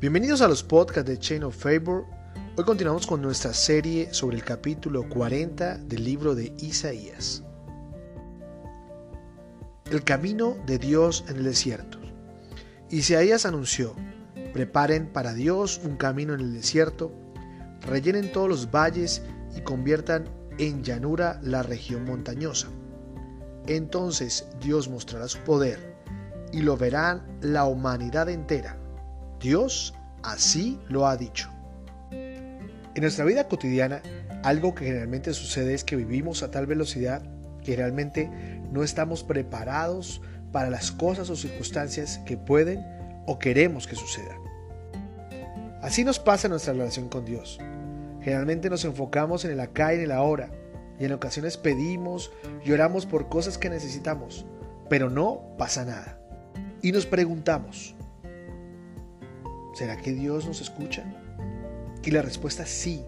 Bienvenidos a los podcasts de Chain of Favor. Hoy continuamos con nuestra serie sobre el capítulo 40 del libro de Isaías. El camino de Dios en el desierto. Isaías anunció, preparen para Dios un camino en el desierto, rellenen todos los valles y conviertan en llanura la región montañosa. Entonces Dios mostrará su poder y lo verán la humanidad entera. Dios así lo ha dicho. En nuestra vida cotidiana, algo que generalmente sucede es que vivimos a tal velocidad que realmente no estamos preparados para las cosas o circunstancias que pueden o queremos que sucedan. Así nos pasa nuestra relación con Dios. Generalmente nos enfocamos en el acá y en el ahora, y en ocasiones pedimos y oramos por cosas que necesitamos, pero no pasa nada. Y nos preguntamos, ¿será que Dios nos escucha? Y la respuesta es sí,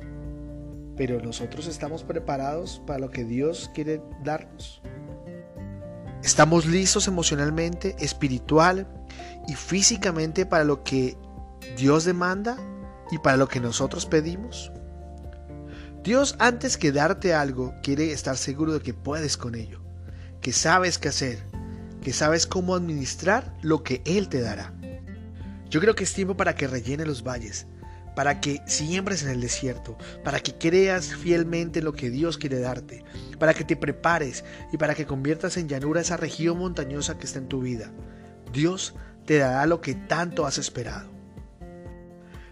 pero nosotros estamos preparados para lo que Dios quiere darnos. ¿Estamos listos emocionalmente, espiritual y físicamente para lo que Dios demanda y para lo que nosotros pedimos? Dios antes que darte algo quiere estar seguro de que puedes con ello, que sabes qué hacer, que sabes cómo administrar lo que Él te dará. Yo creo que es tiempo para que rellene los valles, para que siembres en el desierto, para que creas fielmente en lo que Dios quiere darte, para que te prepares y para que conviertas en llanura esa región montañosa que está en tu vida. Dios te dará lo que tanto has esperado.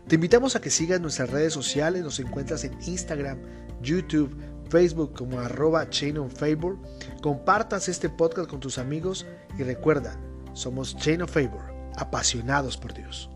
Te invitamos a que sigas nuestras redes sociales, nos encuentras en Instagram, YouTube, Facebook como arroba Chain of Favor. Compartas este podcast con tus amigos y recuerda, somos Chain of Favor, apasionados por Dios.